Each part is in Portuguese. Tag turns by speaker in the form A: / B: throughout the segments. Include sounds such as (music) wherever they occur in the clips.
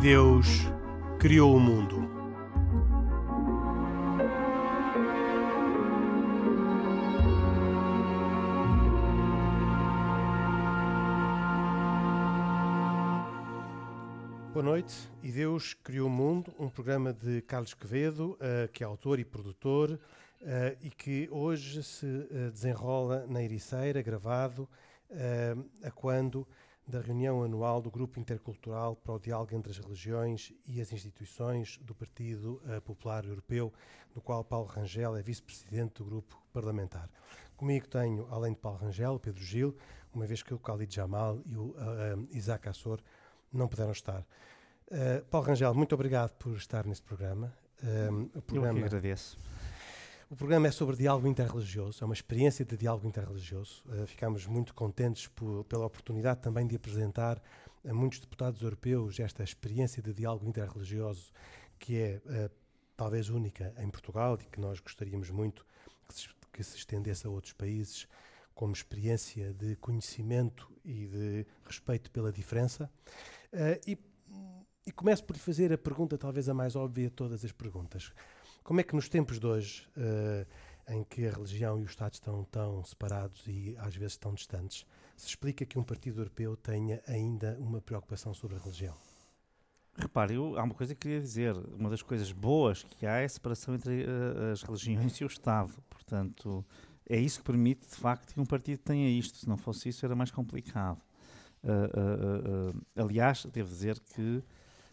A: Deus criou o mundo. Boa noite. E Deus criou o mundo, um programa de Carlos Quevedo, uh, que é autor e produtor, uh, e que hoje se uh, desenrola na Ericeira, gravado, a quando da reunião anual do Grupo Intercultural para o Diálogo entre as Religiões e as Instituições do Partido Popular Europeu, do qual Paulo Rangel é vice-presidente do grupo parlamentar. Comigo tenho, além de Paulo Rangel, Pedro Gil, uma vez que o Khalid Jamal e o Isaac Assor não puderam estar. Uh, Paulo Rangel, muito obrigado por estar neste programa.
B: Uh, o programa Eu que agradeço.
A: O programa é sobre diálogo interreligioso, é uma experiência de diálogo interreligioso. Uh, ficamos muito contentes por, pela oportunidade também de apresentar a muitos deputados europeus esta experiência de diálogo interreligioso que é uh, talvez única em Portugal e que nós gostaríamos muito que se, que se estendesse a outros países como experiência de conhecimento e de respeito pela diferença. Uh, e, e começo por lhe fazer a pergunta, talvez a mais óbvia de todas as perguntas. Como é que nos tempos de hoje, uh, em que a religião e o Estado estão tão separados e às vezes tão distantes, se explica que um partido europeu tenha ainda uma preocupação sobre a religião?
B: Repare, eu, há uma coisa que queria dizer. Uma das coisas boas que há é a separação entre uh, as religiões e o Estado. Portanto, é isso que permite, de facto, que um partido tenha isto. Se não fosse isso, era mais complicado. Uh, aliás, devo dizer que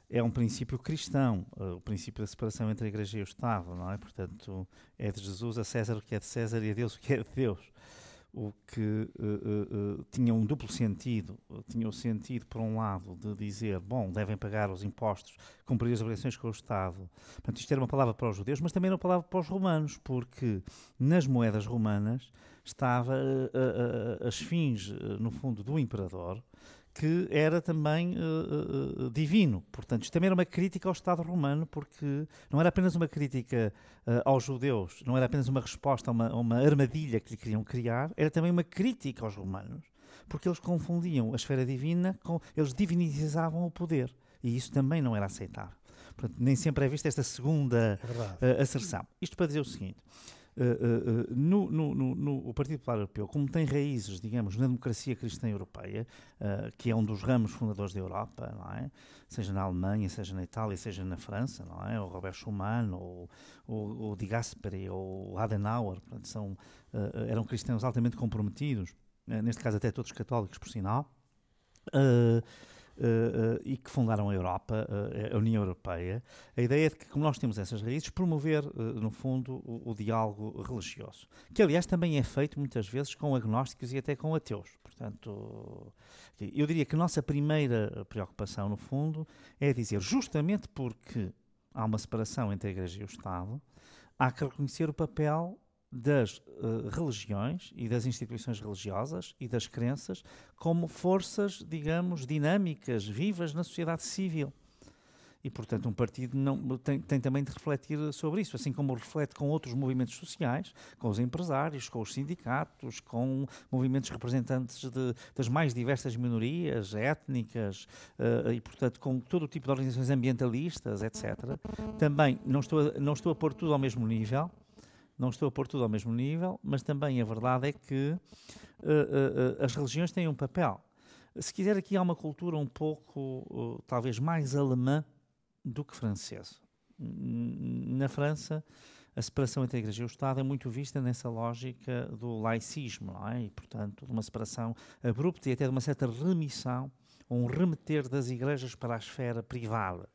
B: é um princípio cristão, o princípio da separação entre a Igreja e o Estado, não é? Portanto, é de Jesus a César o que é de César e a Deus o que é de Deus o que uh, uh, uh, tinha um duplo sentido. Tinha o sentido, por um lado, de dizer, bom, devem pagar os impostos, cumprir as obrigações com o Estado. Portanto, isto era uma palavra para os judeus, mas também era uma palavra para os romanos, porque nas moedas romanas estava as fins, no fundo, do imperador, que era também uh, uh, divino. Portanto, isto também era uma crítica ao Estado romano, porque não era apenas uma crítica uh, aos judeus, não era apenas uma resposta a uma, a uma, armadilha que lhe queriam criar, era também uma crítica aos romanos, porque eles confundiam a esfera divina com. eles divinizavam o poder. E isso também não era aceitável. Portanto, nem sempre é vista esta segunda é asserção. Isto para dizer o seguinte. Uh, uh, no, no, no, o Partido Popular Europeu, como tem raízes, digamos, na democracia cristã europeia, uh, que é um dos ramos fundadores da Europa, não é? seja na Alemanha, seja na Itália, seja na França, não é? o Robert Schuman, ou o Di Gasperi, ou Adenauer, portanto, são, eram cristãos altamente comprometidos, neste caso até todos católicos, por sinal. Uh, uh, e que fundaram a Europa, uh, a União Europeia, a ideia é de que, como nós temos essas raízes, promover, no fundo, o, o, diálogo religioso, que aliás também é feito muitas vezes com agnósticos e até com ateus. Portanto, eu diria que a nossa primeira preocupação, no fundo, é dizer, justamente porque há uma separação entre a Igreja e o Estado, há que reconhecer o papel das uh, religiões e das instituições religiosas e das crenças como forças, digamos, dinâmicas, vivas na sociedade civil. E, portanto, um partido não, tem, tem, também de refletir sobre isso, assim como reflete com outros movimentos sociais, com os empresários, com os sindicatos, com movimentos representantes de, das mais diversas minorias étnicas uh, e, portanto, com todo o tipo de organizações ambientalistas, etc. Também não estou, a, não estou a pôr tudo ao mesmo nível, não estou a pôr tudo ao mesmo nível, mas também a verdade é que uh, uh, as religiões têm um papel. Se quiser, aqui há uma cultura um pouco, talvez mais alemã do que francesa. Na França, a separação entre a Igreja e o Estado é muito vista nessa lógica do laicismo, é? e, portanto, de uma separação abrupta e até de uma certa remissão, um remeter das igrejas para a esfera privada.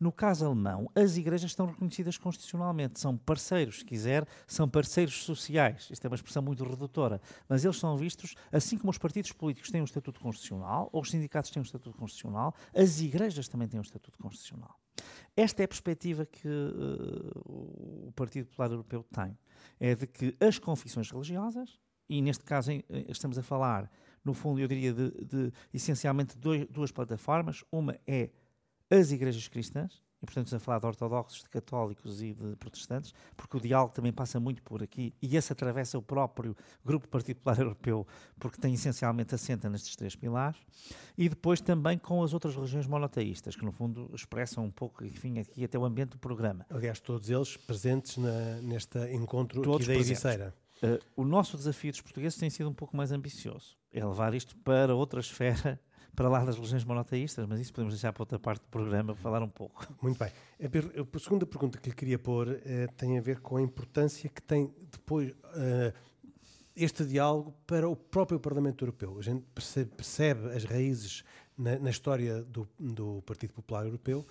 B: No caso alemão, as igrejas estão reconhecidas constitucionalmente, são parceiros, se quiser, são parceiros sociais. Isto é uma expressão muito redutora, mas eles são vistos, assim como os partidos políticos têm um estatuto constitucional, ou os sindicatos têm um estatuto constitucional, as igrejas também têm um estatuto constitucional. Esta é a perspectiva que uh, o Partido Popular Europeu tem. É de que as confissões religiosas, e neste caso estamos a falar, no fundo, eu diria, de, de essencialmente dois, duas plataformas. Uma é as igrejas cristãs e portanto estamos a falar de ortodoxos, de católicos e de protestantes, porque o diálogo também passa muito por aqui, e esse atravessa o próprio Grupo Partido Popular (laughs) Europeu, porque tem essencialmente assenta nestes três pilares, e depois também com as outras religiões monoteístas, que no fundo expressam um pouco, enfim, aqui até o ambiente do programa.
A: Aliás, todos eles presentes na, neste encontro todos aqui da Ericeira.
B: Uh, o nosso desafio dos portugueses tem sido um pouco mais ambicioso, é levar isto para outra esfera para lá das religiões monoteístas, mas isso podemos deixar para outra parte do programa falar um pouco.
A: Muito bem. A, segunda pergunta que lhe queria pôr eh, tem a ver com a importância que tem depois eh, este diálogo para o próprio Parlamento Europeu. A gente percebe, percebe as raízes na, na história do, do, Partido Popular Europeu.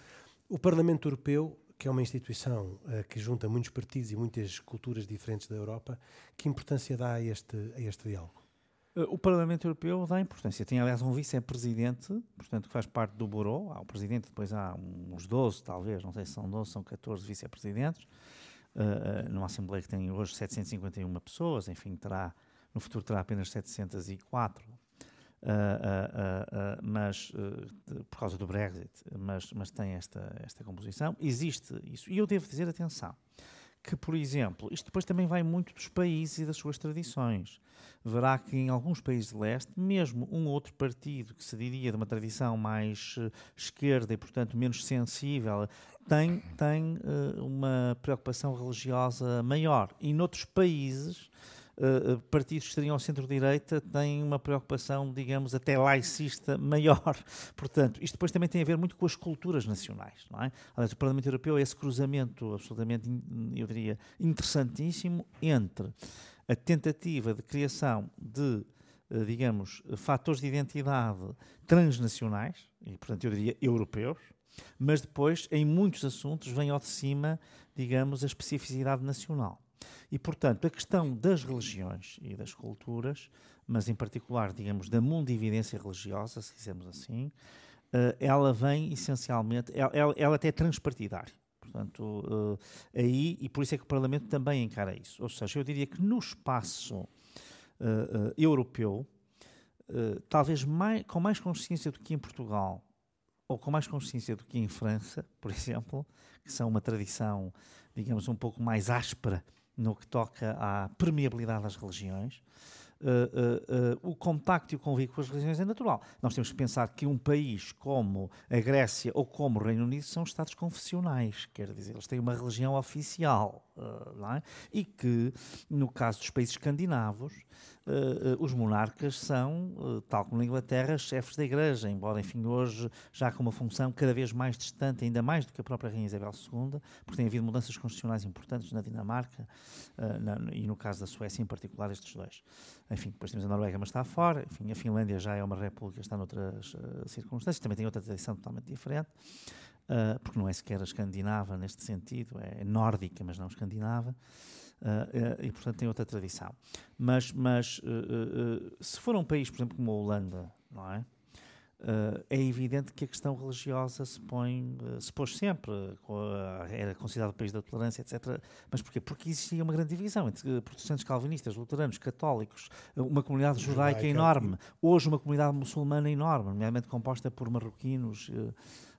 A: O Parlamento Europeu, que é uma instituição uh, que junta muitos partidos e muitas culturas diferentes da Europa, que importância dá a este, a este diálogo?
B: Eh, o Parlamento Europeu dá importância. Tem, aliás, um vice-presidente, portanto, que faz parte do Bureau. Há o presidente, depois há uns 12, talvez, não sei se são 12, são 14 vice-presidentes. Uh, numa Assembleia que tem hoje 751 pessoas, enfim, terá, no futuro terá apenas 704. Uh, uh, mas por causa do Brexit, mas, mas tem esta, esta composição. Existe isso. E eu devo dizer, atenção, que, por exemplo, isto depois também vai muito dos países e das suas tradições. Verá que em alguns países de leste, mesmo um outro partido que se diria de uma tradição mais uh, esquerda e, portanto, menos sensível, tem, tem uh, uma preocupação religiosa maior. E noutros países, uh, partidos que estariam ao centro-direita têm uma preocupação, digamos, até laicista maior. (laughs) Portanto, isto depois também tem a ver muito com as culturas nacionais, não é? Aliás, o Parlamento Europeu é esse cruzamento absolutamente, eu diria, interessantíssimo entre a tentativa de criação de eh, digamos, fatores de identidade transnacionais, e portanto eu diria europeus, mas depois, em muitos assuntos, vem ao de cima, digamos, a especificidade nacional. E, portanto, a questão das religiões e das culturas, mas em particular, digamos, da mundividência religiosa, se quisermos assim, uh, ela vem essencialmente, ela, ela, até é transpartidária. Portanto, uh, aí, e por isso é que o Parlamento também encara isso. Ou seja, eu diria que no espaço uh, europeu, talvez mais, com mais consciência do que em Portugal, ou com mais consciência do que em França, por (laughs) exemplo, que são uma tradição, digamos, um pouco mais áspera no que toca à permeabilidade das religiões, uh, uh, uh, o contacto e o convívio com as religiões é natural. Nós temos que pensar que um país como a Grécia ou como o Reino Unido são estados confessionais, quer dizer, eles têm uma religião oficial, é? e que, no caso dos países escandinavos, uh, os monarcas são, uh, tal como na Inglaterra, chefes da Igreja, embora, enfim, hoje já com uma função cada vez mais distante, ainda mais do que a própria Rainha Isabel II, porque tem havido mudanças constitucionais importantes na Dinamarca na, e no caso da Suécia, em particular, estes dois. Enfim, depois temos a Noruega, mas está fora. Enfim, a Finlândia já é uma república, está noutras circunstâncias, também tem outra tradição totalmente diferente. Uh, porque não é sequer a escandinava neste sentido, é nórdica, mas não escandinava. Uh, e, portanto, tem outra tradição. Mas, mas uh, se for um país, por exemplo, como a Holanda, não é? é evidente que a questão religiosa se põe, se pôs sempre, era considerado o país da tolerância, etc. Mas porquê? Porque existia uma grande divisão entre protestantes calvinistas, luteranos, católicos, uma comunidade judaica enorme, hoje uma comunidade muçulmana enorme, nomeadamente composta por marroquinos,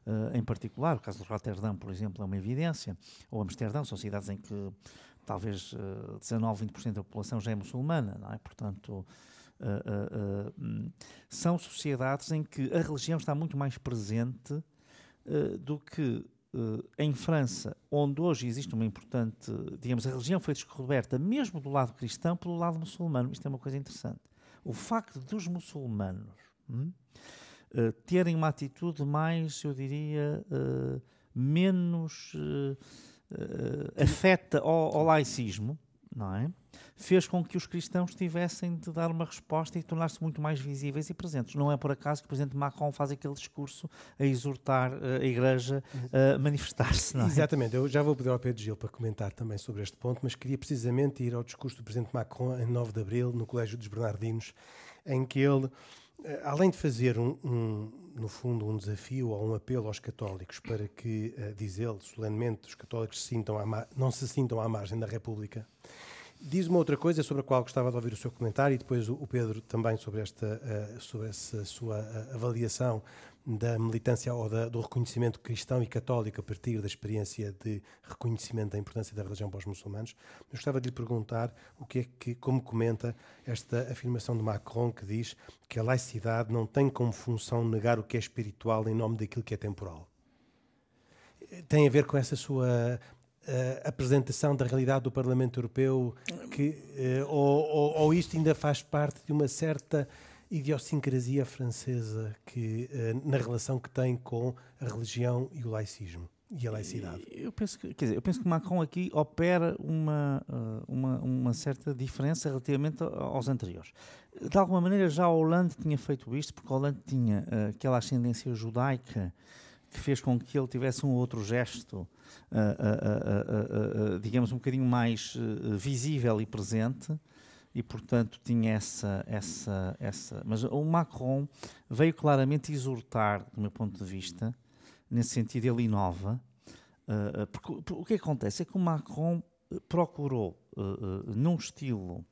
B: Uh, em particular, o caso de Roterdão, por exemplo, é uma evidência, ou Amsterdão, são cidades em que talvez uh, 19, 20% da população já é muçulmana, não é? Portanto, uh, uh, são sociedades em que a religião está muito mais presente do que em França, onde hoje existe uma importante, digamos, a religião foi descoberta mesmo do lado cristão pelo lado muçulmano. Isto é uma coisa interessante. O facto dos muçulmanos hum, terem uma atitude mais, eu diria, menos uh, afeta ao, ao laicismo, não é? Fez com que os cristãos tivessem de dar uma resposta e tornar-se muito mais visíveis e presentes. Não é por acaso que o presidente Macron faz aquele discurso a exortar a Igreja a manifestar-se. É?
A: Exatamente. Eu já vou pedir ao Pedro Gil para comentar também sobre este ponto, mas queria precisamente ir ao discurso do presidente Macron em 9 de abril, no Colégio dos Bernardinos, em que ele eh, além de fazer, um, um, no fundo, um desafio ou um apelo aos católicos para que, uh, diz ele solenemente, os católicos se sintam não se sintam à margem da República, diz uma outra coisa sobre a qual gostava de ouvir o seu comentário e depois o, Pedro também sobre, esta, uh, sobre essa sua uh, avaliação da militância ou da, do reconhecimento cristão e católico a partir da experiência de reconhecimento da importância da religião para os muçulmanos. Eu gostava de lhe perguntar o que é que, como comenta esta afirmação de Macron que diz que a laicidade não tem como função negar o que é espiritual em nome daquilo que é temporal. Tem a ver com essa sua uh, apresentação da realidade do Parlamento Europeu, que, uh, ou, ou, ou isto ainda faz parte de uma certa idiosincrasia francesa que, uh, na relação que tem com a religião e o laicismo e a laicidade.
B: Eu penso que, quer dizer, eu penso que Macron aqui opera uma, uma, uma certa diferença relativamente aos anteriores. De alguma maneira já Hollande tinha feito isto, porque Hollande tinha uh, aquela ascendência judaica que fez com que ele tivesse um outro gesto, digamos, um bocadinho mais visível e presente, e portanto tinha essa, essa, essa. Mas o Macron veio claramente exortar, do meu ponto de vista, nesse sentido, ele inova. Uh, porque, o que acontece é que o Macron procurou, uh, uh, num estilo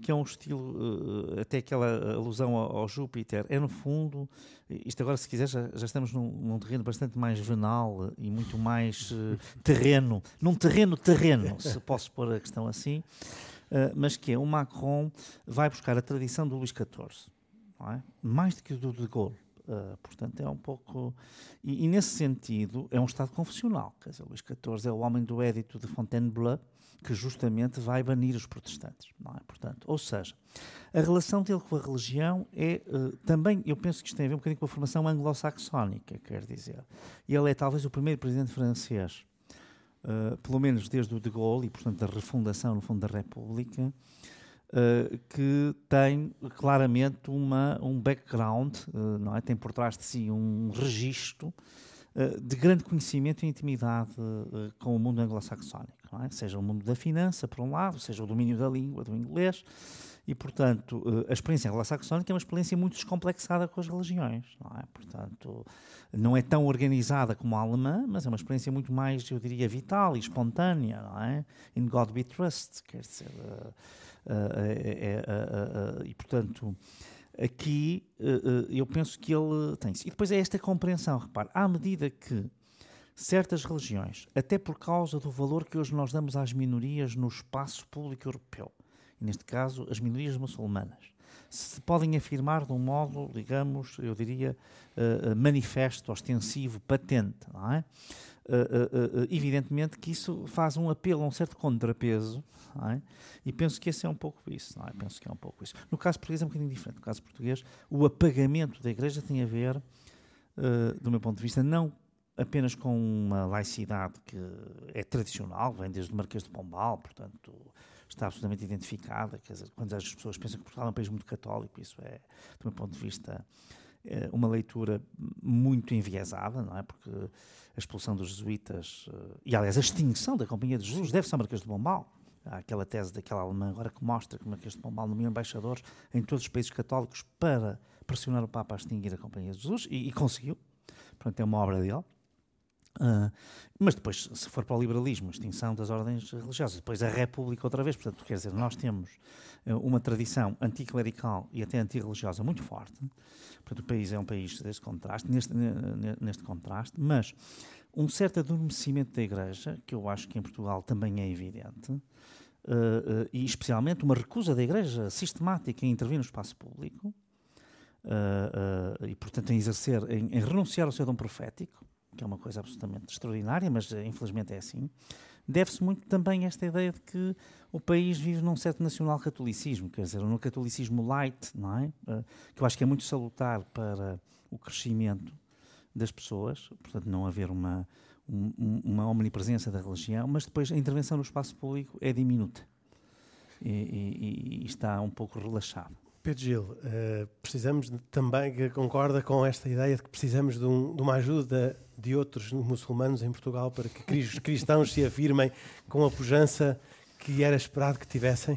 B: que é um estilo, até aquela alusão ao, Júpiter, é no fundo, isto agora se quiser já, já estamos num, num, terreno bastante mais venal e muito mais terreno, num terreno terreno, se posso pôr a questão assim, eh, mas que é o Macron vai buscar a tradição do Luís XIV, é? mais do que do de Gaulle. Uh, portanto, é um pouco. E, e, nesse sentido, é um Estado confessional. Quer dizer, Luís XIV é o homem do Édito de Fontainebleau, que justamente vai banir os protestantes. Não é? Portanto, ou seja, a relação dele com a religião é uh, também, eu penso que isto tem a ver um bocadinho com a formação anglo-saxónica, quer dizer. Ele é talvez o primeiro presidente francês uh, pelo menos desde o de Gaulle, e portanto da refundação, no fundo, da República, uh, que tem claramente uma, um background, uh, não é? tem por trás de si um registro de grande conhecimento e intimidade com o mundo anglo-saxónico, é? seja o mundo da finança, por um lado, seja o domínio da língua, do inglês, e, portanto, a experiência anglo-saxónica é uma experiência muito descomplexada com as religiões, não é? Portanto, não é tão organizada como a alemã, mas é uma experiência muito mais, eu diria, vital e espontânea, não é? In God we trust, quer dizer, uh, uh, uh, e portanto, aqui eu penso que ele tem -se. E depois é esta compreensão, repare, à medida que certas religiões, até por causa do valor que hoje nós damos às minorias no espaço público europeu, neste caso as minorias muçulmanas, se podem afirmar de um modo, digamos, eu diria, uh, manifesto, ostensivo, patente, não é? Uh, uh, evidentemente que isso faz um apelo a um certo contrapeso, é? e penso que esse é um pouco isso, é? Penso que é um pouco isso. No caso português é um bocadinho diferente. No caso português, o apagamento da Igreja tem a ver, do meu ponto de vista, não apenas com uma laicidade que é tradicional, vem desde o Marquês de Pombal, portanto, está absolutamente identificada. Quer dizer, quando as pessoas pensam que Portugal é um país muito católico, isso é, do meu ponto de vista, é uma leitura muito enviesada, não é? Porque a expulsão dos jesuítas, eh, e aliás, a extinção da Companhia de Jesus deve-se ao Marquês de Pombal. Há aquela tese daquela alemã agora que mostra que Marquês de Pombal nomeou embaixadores em todos os países católicos para pressionar o Papa a extinguir a Companhia de Jesus e, e conseguiu. Portanto, é uma obra dele. Uh, mas depois, se for para o liberalismo, extinção das ordens religiosas, depois a República outra vez, portanto, quer dizer, nós temos uh, uma tradição anticlerical e até antirreligiosa muito forte, portanto, o país é um país deste contraste, neste, neste contraste, mas um certo adormecimento da Igreja, que eu acho que em Portugal também é evidente, uh, e especialmente uma recusa da Igreja sistemática em intervir no espaço público, e, portanto, em exercer, em, em renunciar ao seu dom profético, que é uma coisa absolutamente extraordinária, mas eh, infelizmente é assim, deve-se muito também a esta ideia de que o país vive num certo nacional-catolicismo, quer dizer, no catolicismo light, não é? Uh, que eu acho que é muito salutar para o crescimento das pessoas, portanto, não haver uma, um, uma omnipresença da religião, mas depois a intervenção no espaço público é diminuta e, e, e está um pouco relaxado.
A: Pedro Gil, uh, precisamos de, também, que concorda com esta ideia de que precisamos de, um, de, uma ajuda de outros muçulmanos em Portugal para que os (laughs) cristãos se afirmem com a pujança que era esperado que tivessem?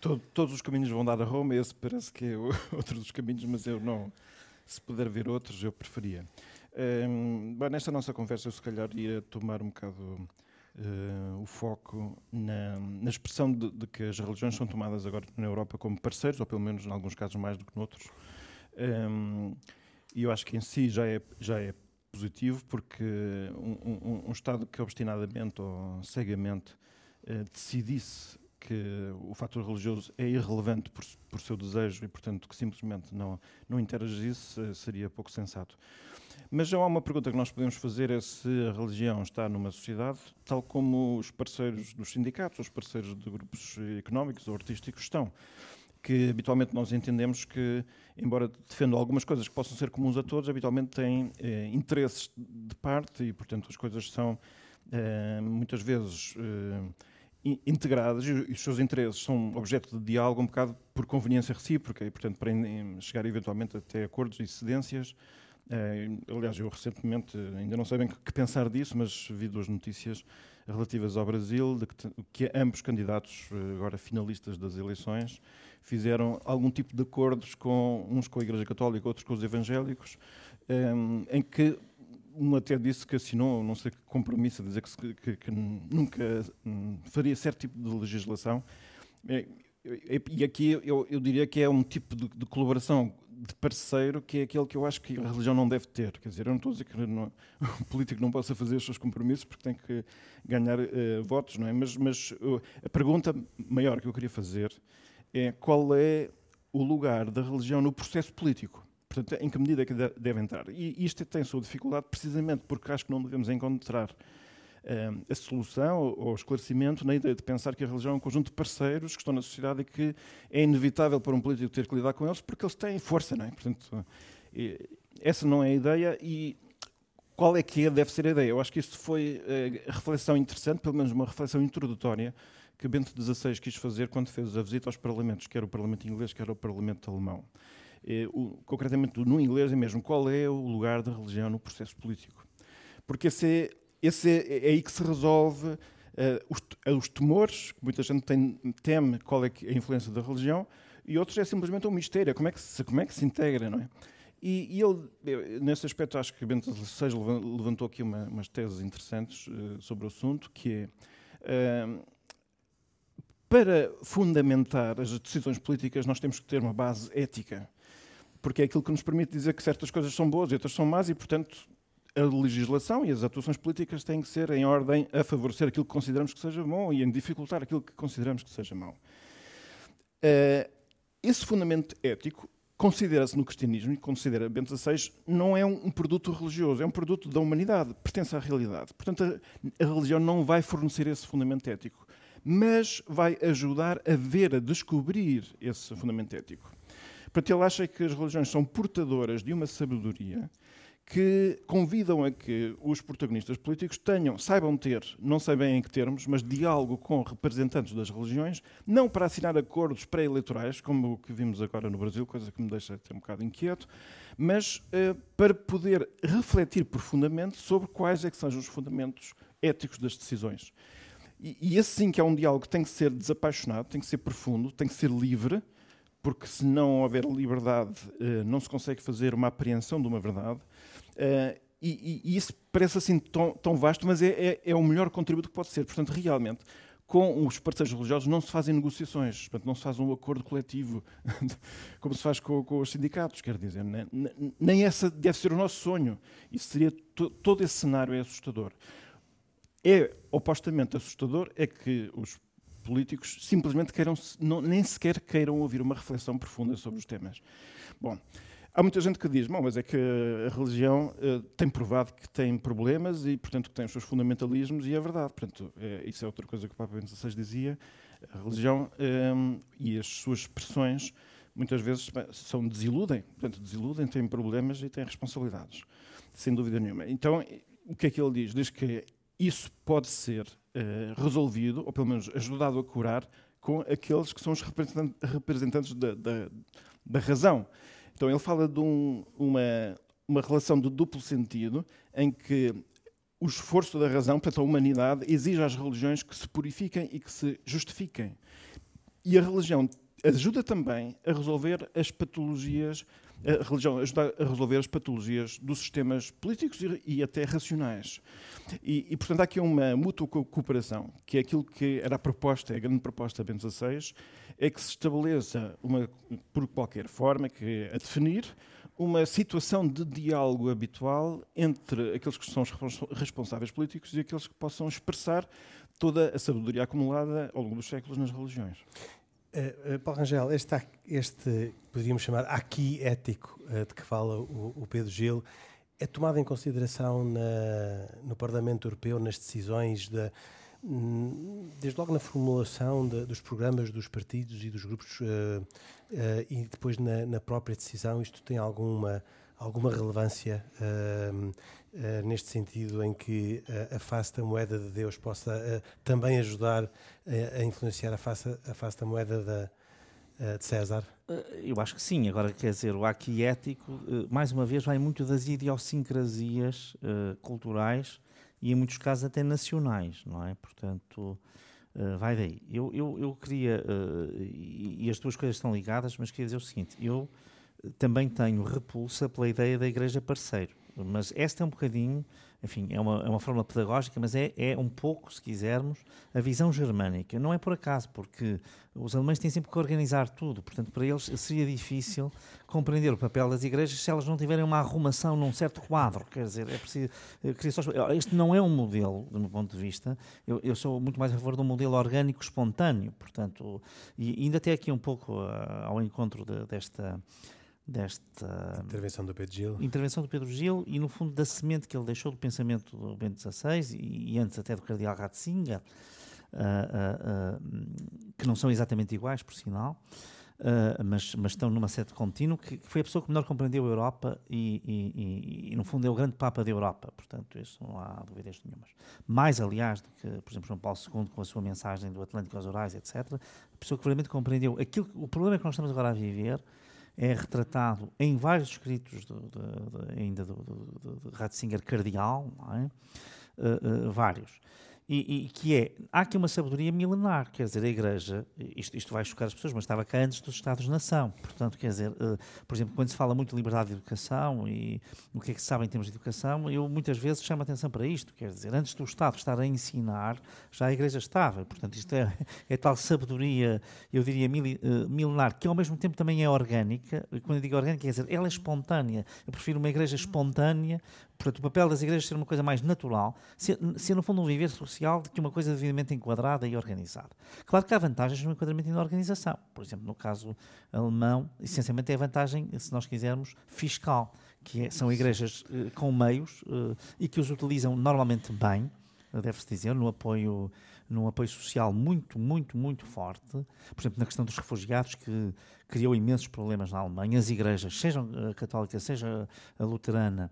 C: Todo, todos os caminhos vão dar a Roma, esse parece que é (laughs) outro dos caminhos, mas eu não. Se puder ver outros, eu preferia. Um, bem, nesta nossa conversa, eu se calhar ia tomar um bocado uh, o foco na, na expressão de, de, que as religiões são tomadas agora na Europa como parceiros, ou pelo menos em alguns casos mais do que noutros. Um, e eu acho que em si já é, já é positivo, porque um, um, um Estado que obstinadamente ou cegamente uh, decidisse que o fator religioso é irrelevante por, por seu desejo e, portanto, que simplesmente não, não interagisse, uh, seria pouco sensato. Mas já há uma pergunta que nós podemos fazer é se a religião está numa sociedade tal como os parceiros dos sindicatos, os parceiros de grupos económicos ou artísticos estão que habitualmente nós entendemos que, embora defendam algumas coisas que possam ser comuns a todos, habitualmente têm eh, interesses de parte e, portanto, as coisas são eh, muitas vezes eh, integradas e os seus interesses são objeto de diálogo um bocado por conveniência recíproca e, portanto, para chegar eventualmente até acordos e cedências. Eh, aliás, eu recentemente, ainda não sei bem que pensar disso, mas vi duas notícias relativas ao Brasil, de que, que ambos candidatos, eh, agora finalistas das eleições, fizeram algum tipo de acordos com uns com a Igreja Católica, outros com os evangélicos, um, em que um até disse que assinou, não sei que compromisso, a dizer que, que, que nunca um, faria certo tipo de legislação. E aqui eu, eu, diria que é um tipo de, de, colaboração de parceiro que é aquele que eu acho que a religião não deve ter. Quer dizer, eu não estou a dizer que não, (laughs) o político não possa fazer os seus compromissos porque tem que ganhar uh, votos, não é? Mas, mas uh, a pergunta maior que eu queria fazer é qual é o lugar da religião no processo político. Portanto, em que medida é que deve entrar. E isto tem sua dificuldade precisamente porque acho que não devemos encontrar a solução ou o esclarecimento na ideia de pensar que a religião é um conjunto de parceiros que estão na sociedade e que é inevitável para um político ter que lidar com eles porque eles têm força, não é? Portanto, essa não é a ideia e qual é que é, deve ser a ideia? Eu acho que isso foi uh, a reflexão interessante, pelo menos uma reflexão introdutória, que Bento XVI quis fazer quando fez a visita aos parlamentos, quer o Parlamento inglês, quer o Parlamento alemão. O, concretamente no inglês é mesmo qual é o lugar da religião no processo político. Porque esse é, esse é, é aí que se resolve uh, os, os, temores, que muita gente tem, teme qual é a influência da religião, e outros é simplesmente um mistério, como é que se, como é que se integra, não é? E, e ele, nesse aspecto, acho que Bento XVI levantou aqui uma, umas teses interessantes uh, sobre o assunto, que é... Uh, para fundamentar as decisões políticas, nós temos que ter uma base ética, porque é aquilo que nos permite dizer que certas coisas são boas e outras são más, e, portanto, a legislação e as atuações políticas têm que ser em ordem a favorecer aquilo que consideramos que seja bom e em dificultar aquilo que consideramos que seja mau. Uh, esse fundamento ético considera-se no cristianismo, e considera Bento XVI, não é um produto religioso, é um produto da humanidade, pertence à realidade. Portanto, a, a religião não vai fornecer esse fundamento ético mas vai ajudar a ver, a descobrir esse fundamento ético. Portanto, ele acha que as religiões são portadoras de uma sabedoria que convidam a que os protagonistas políticos tenham, saibam ter, não sei bem em que termos, mas diálogo com representantes das religiões, não para assinar acordos pré-eleitorais, como o que vimos agora no Brasil, coisa que me deixa até um bocado inquieto, mas uh, para poder refletir profundamente sobre quais é que sejam os fundamentos éticos das decisões. E, e esse sim que é um diálogo que tem que ser desapaixonado, tem que ser profundo, tem que ser livre, porque se não houver liberdade, uh, não se consegue fazer uma apreensão de uma verdade. Uh, e, e, isso parece assim tão, tão vasto, mas é, é, é, o melhor contributo que pode ser. Portanto, realmente, com os parceiros religiosos não se fazem negociações, portanto, não se faz um acordo coletivo, (laughs) como se faz com, com os sindicatos, quer dizer. Nem, nem essa deve ser o nosso sonho. Isso seria todo esse cenário é assustador é opostamente assustador é que os políticos simplesmente queiram, não, nem sequer queiram ouvir uma reflexão profunda sobre os temas. Bom, há muita gente que diz, bom, mas é que a religião uh, tem provado que tem problemas e, portanto, que tem os seus fundamentalismos e é verdade. Portanto, é, isso é outra coisa que o Papa Bento XVI dizia. A religião um, eh, e as suas expressões muitas vezes são desiludem, portanto, desiludem, têm problemas e têm responsabilidades, sem dúvida nenhuma. Então, o que é que ele diz? Diz que isso pode ser uh, resolvido, ou pelo menos ajudado a curar, com aqueles que são os representantes da, da, da razão. Então ele fala de um, uma, uma relação de duplo sentido, em que o esforço da razão, portanto a humanidade, exige às religiões que se purifiquem e que se justifiquem. E a religião ajuda também a resolver as patologias, a religião ajuda a resolver as patologias dos sistemas políticos e, até racionais. E, e, portanto, há aqui uma mútua cooperação, que é aquilo que era a proposta, a grande proposta de Bento XVI, é que se estabeleça, uma, por qualquer forma, que a definir, uma situação de diálogo habitual entre aqueles que são os responsáveis políticos e aqueles que possam expressar toda a sabedoria acumulada ao longo dos séculos nas religiões.
A: Uh, Paulo Rangel, este, este, poderíamos chamar aqui ético uh, de que fala o, o, Pedro Gil, é tomado em consideração na, no Parlamento Europeu nas decisões de, hum, desde logo na formulação de, dos programas dos partidos e dos grupos e depois na, na, própria decisão? Isto tem alguma alguma relevância uh, neste sentido em que a face da moeda de Deus possa uh, também ajudar a influenciar a face, a face da moeda da, de César?
B: Eu acho que sim. Agora, quer dizer, o aqui ético, mais uma vez, vai muito das idiosincrasias culturais e, em muitos casos, até nacionais, não é? Portanto, vai daí. Eu, eu, eu queria, e, e as duas coisas estão ligadas, mas queria dizer o seguinte: eu também tenho repulsa pela ideia da igreja parceiro. Mas esta é um bocadinho, enfim, é uma, é uma forma pedagógica, mas é, é um pouco, se quisermos, a visão germânica. Não é por acaso, porque os alemães têm sempre que organizar tudo, portanto, para eles seria difícil compreender o papel das igrejas se elas não tiverem uma arrumação num certo quadro. Quer dizer, é preciso. Só, este não é um modelo, do meu ponto de vista. Eu, eu, sou muito mais a favor de um modelo orgânico espontâneo, portanto, e ainda até aqui um pouco uh, ao encontro de, desta desta
A: intervenção do Pedro Gil.
B: Intervenção do Pedro Gil e, no fundo, da semente que ele deixou do pensamento do Bento XVI e, e antes até do Cardeal Ratzinger, uh, uh, uh, que não são exatamente iguais, por sinal, mas, mas, estão numa sede contínua, que, que, foi a pessoa que melhor compreendeu a Europa e, e, e, no fundo, é o grande Papa da Europa. Portanto, isso não há dúvidas nenhumas. Mais, aliás, do que, por exemplo, João Paulo II, com a sua mensagem do Atlântico aos Orais, etc., a pessoa que realmente compreendeu aquilo, o problema que nós estamos agora a viver é retratado em vários escritos do, de, de, ainda do Ratzinger cardeal, é? uh, uh, vários e, e, que é, há aqui uma sabedoria milenar, quer dizer, a Igreja, isto, isto vai chocar as pessoas, mas estava cá antes dos Estados-nação, portanto, quer dizer, uh, por exemplo, quando se fala muito de liberdade de educação e o que é que se sabe em termos de educação, eu muitas vezes chamo a atenção para isto, quer dizer, antes do Estado estar a ensinar, já a Igreja estava, portanto, isto é, é tal sabedoria, eu diria, mil, uh, milenar, que ao mesmo tempo também é orgânica, quando eu digo orgânica, quer dizer, ela é espontânea, eu prefiro uma Igreja espontânea, Portanto, o papel das igrejas ser uma coisa mais natural, ser, ser no fundo um viver social do que uma coisa devidamente enquadrada e organizada. Claro que há vantagens no enquadramento e na organização. Por exemplo, no caso alemão, essencialmente é a vantagem, se nós quisermos, fiscal, que é, são igrejas uh, com meios uh, e que os utilizam normalmente bem, deve-se dizer, no apoio num apoio social muito, muito, muito forte, por exemplo, na questão dos refugiados, que criou imensos problemas na Alemanha. As igrejas, seja a católica, seja a luterana,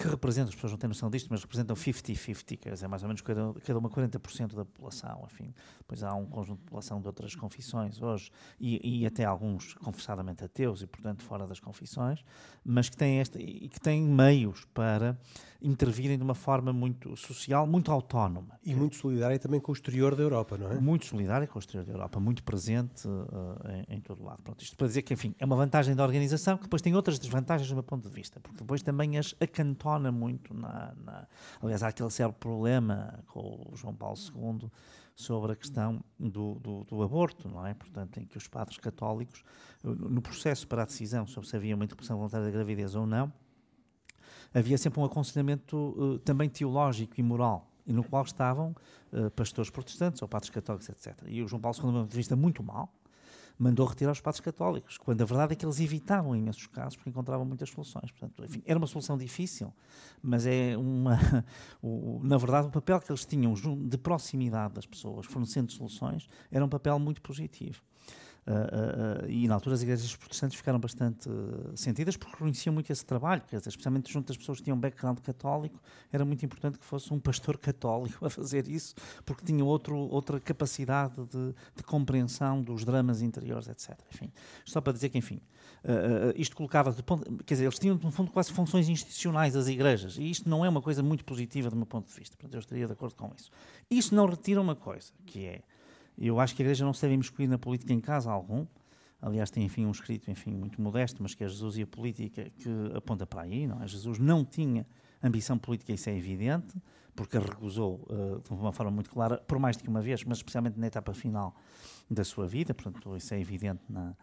B: que representam, as pessoas não têm noção disto, mas representam 50-50, quer dizer, mais ou menos cada, cada uma 40% da população, enfim. Depois há um conjunto de população de outras confissões hoje, e, e, até alguns confessadamente ateus e, portanto, fora das confissões, mas que têm, esta, e que têm meios para intervirem de uma forma muito social, muito autónoma.
A: E muito solidária também com o exterior da Europa, não é?
B: Muito solidária com o exterior da Europa, muito presente uh, em, em, todo lado. Pronto, isto para dizer que, enfim, é uma vantagem da organização, que depois tem outras desvantagens do meu ponto de vista, porque depois também as acantona muito na... na... Aliás, há aquele certo problema com o João Paulo II sobre a questão do, do, do, aborto, não é? Portanto, em que os padres católicos, no processo para a decisão sobre se havia uma interrupção voluntária da gravidez ou não, havia sempre um aconselhamento uh, também teológico e moral, e no qual estavam uh, pastores protestantes ou padres católicos, etc. E o João Paulo II, de uma vista muito mal, mandou retirar os padres católicos, quando a verdade é que eles evitavam imensos casos porque encontravam muitas soluções. Portanto, enfim, era uma solução difícil, mas é uma. (laughs) O, na verdade, o papel que eles tinham de proximidade das pessoas, fornecendo soluções, era um papel muito positivo. Uh, uh, e na altura as igrejas protestantes ficaram bastante sentidas porque reconheciam muito esse trabalho, quer dizer, especialmente junto das pessoas que tinham um background católico, era muito importante que fosse um pastor católico (laughs) a fazer isso, porque tinha outro, outra capacidade de, de compreensão dos dramas interiores, etc. Enfim, só para dizer que, enfim, isto colocava, de ponto, quer dizer, eles tinham, no fundo, quase funções institucionais as igrejas, e isto não é uma coisa muito positiva do meu ponto de vista, portanto, eu estaria de acordo com isso. Isso não retira uma coisa, que é eu acho que a Igreja não se deve imiscuir na política em caso algum. Aliás, tem enfim um escrito enfim, muito modesto, mas que é Jesus e a política que aponta para aí. Não é? Jesus não tinha ambição política, isso é evidente, porque recusou uh, de uma forma muito clara, por mais de que uma vez, mas especialmente na etapa final da sua vida, portanto, isso é evidente na,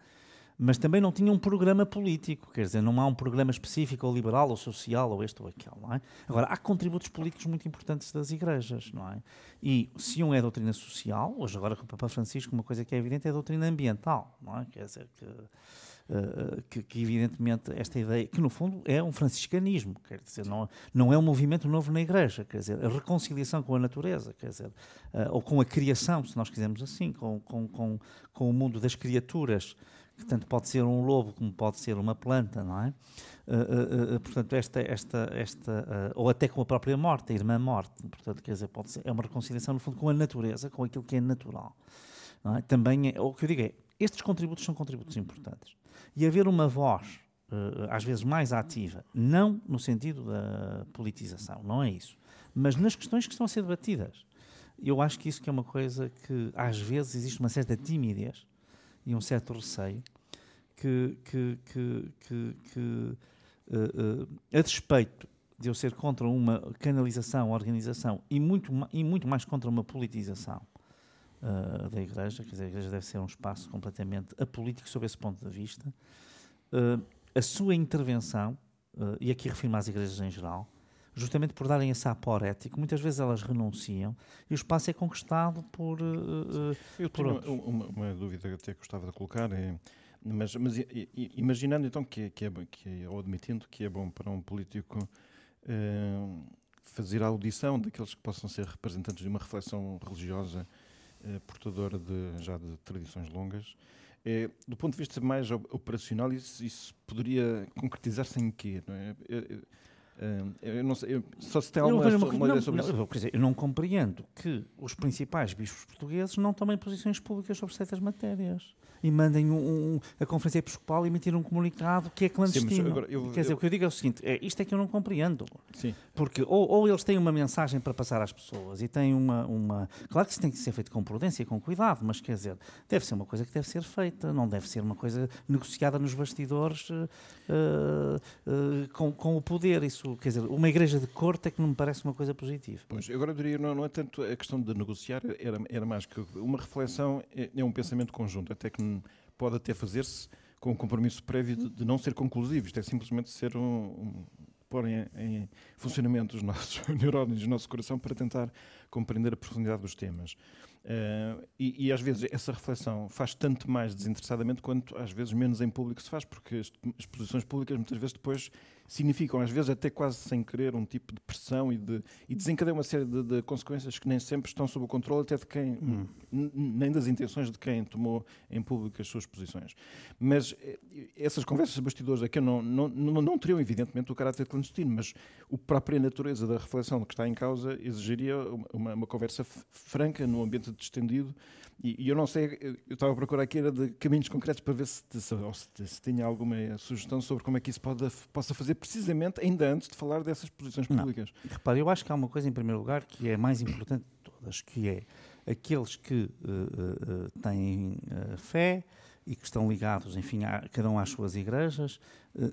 B: mas também não tinha um programa político, quer dizer, não há um programa específico ou liberal ou social ou este ou aquele, não é? Agora, há contributos políticos muito importantes das igrejas, não é? E se um é doutrina social, hoje agora com o Papa Francisco, uma coisa que é evidente é a doutrina ambiental, não é? Quer dizer, que, uh, que, que, evidentemente esta ideia, que no fundo é um franciscanismo, quer dizer, não, não é um movimento novo na igreja, quer dizer, a reconciliação com a natureza, quer dizer, uh, ou com a criação, se nós quisermos assim, com, com, com, com o mundo das criaturas, que tanto pode ser um lobo como pode ser uma planta, não é? Uh, uh, uh, portanto, esta, esta, esta ou até com a própria morte, a irmã morte, portanto, quer dizer, pode ser, é uma reconciliação no fundo com a natureza, com aquilo que é natural. É? Também é, o que eu digo é, estes contributos são contributos importantes. E haver uma voz, às vezes mais ativa, não no sentido da politização, não é isso, mas nas questões que estão a ser debatidas. Eu acho que isso que é uma coisa que às vezes existe uma certa timidez e um certo receio que, que, que, que, que uh, uh, a despeito de eu ser contra uma canalização, organização e muito, e muito mais contra uma politização uh, da Igreja, quer dizer, a Igreja deve ser um espaço completamente apolítico sob esse ponto de vista, a sua intervenção, e aqui refiro-me às igrejas em geral, justamente por darem esse apor ético, muitas vezes elas renunciam e o espaço é conquistado por. Uh,
C: Eu
B: por
C: tenho uma, uma, dúvida que até gostava de colocar, é, mas, mas imaginando então que é, que, é, que é, ou admitindo que é bom para um político uh, fazer a audição daqueles que possam ser representantes de uma reflexão religiosa portadora de, já de tradições longas. Do ponto de vista mais operacional, isso, isso poderia concretizar-se em quê? É? Eu não sei, eu, só se tem alguma
B: eu, uma, uma ideia sobre não, isso. Quer dizer, eu não compreendo que os principais bispos portugueses não tomem posições públicas sobre certas matérias e mandem um, um, a Conferência Episcopal emitir um comunicado que é clandestino. Sim, agora, eu, Quer dizer, eu, o que eu digo é o seguinte: é, isto é que eu não compreendo. Sim. Porque ou, ou, eles têm uma mensagem para passar às pessoas e têm uma, uma. Claro que isso tem que ser feito com prudência e com cuidado, mas quer dizer, deve ser uma coisa que deve ser feita, não deve ser uma coisa negociada nos bastidores uh, uh, com, com o poder. Isso, quer dizer, uma igreja de corte é que não me parece uma coisa positiva.
C: Pois, agora eu diria, não, não é tanto a questão de negociar, era, era mais que uma reflexão, é, é um pensamento conjunto, até que pode até fazer-se com um compromisso prévio de, de, não ser conclusivo. Isto é simplesmente ser um, um pôr em, em, funcionamento os nossos (laughs) neurónios, o nosso coração para tentar compreender a profundidade dos temas. Uh, e, e, às vezes essa reflexão faz tanto mais desinteressadamente quanto às vezes menos em público se faz, porque as, as posições públicas muitas vezes depois significam, às vezes até quase sem querer, um tipo de pressão e, de, e desencadeiam uma série de, de, consequências que nem sempre estão sob o controle até de quem, hum. nem das intenções de quem tomou em público as suas posições. Mas eh, essas conversas de bastidores aqui não, não, não, não teriam, evidentemente, o caráter clandestino, mas a própria natureza da reflexão que está em causa exigiria uma, uma conversa franca, num ambiente distendido, e, e, eu não sei, eu estava a procurar aqui era de caminhos concretos para ver se, se, se, se tinha alguma sugestão sobre como é que isso pode, possa fazer, precisamente ainda antes de falar dessas posições públicas.
B: Não. Repare, eu acho que há uma coisa em primeiro lugar que é mais importante de todas, que é aqueles que uh, uh, têm uh, fé e que estão ligados, enfim, a, cada um às suas igrejas,